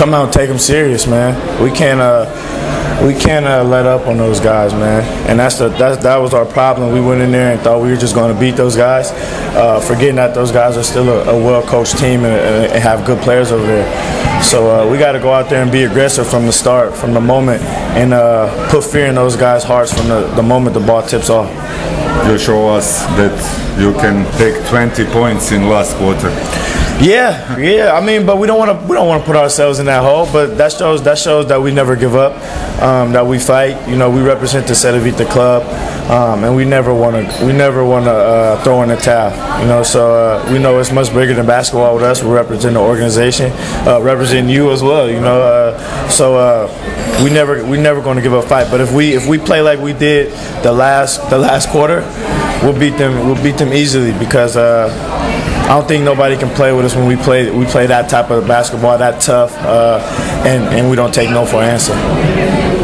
come out and take them serious, man. We can't uh, we can't uh, let up on those guys, man. And that's the that's, that was our problem. We went in there and thought we were just going to beat those guys, uh, forgetting that those guys are still a, a well-coached team and, and, have good players over there. So uh, we got to go out there and be aggressive from the start, from the moment, and uh, put fear in those guys' hearts from the, the moment the ball tips off. You show us that you can take 20 points in last quarter. Yeah, yeah. I mean, but we don't want to we don't want to put ourselves in that hole. But that shows that shows that we never give up, um, that we fight. You know, we represent the Cedevita club, um, and we never want to we never want to uh, throw in the towel. You know, so uh, we know it's much bigger than basketball with us. We represent the organization, uh, represent you as well. You know, uh, so uh, we never we never going to give up fight. But if we if we play like we did the last the last quarter, we'll beat them we'll beat them easily because. I don't think nobody can play with us when we play we play that type of basketball, that tough, uh, and and we don't take no for an answer.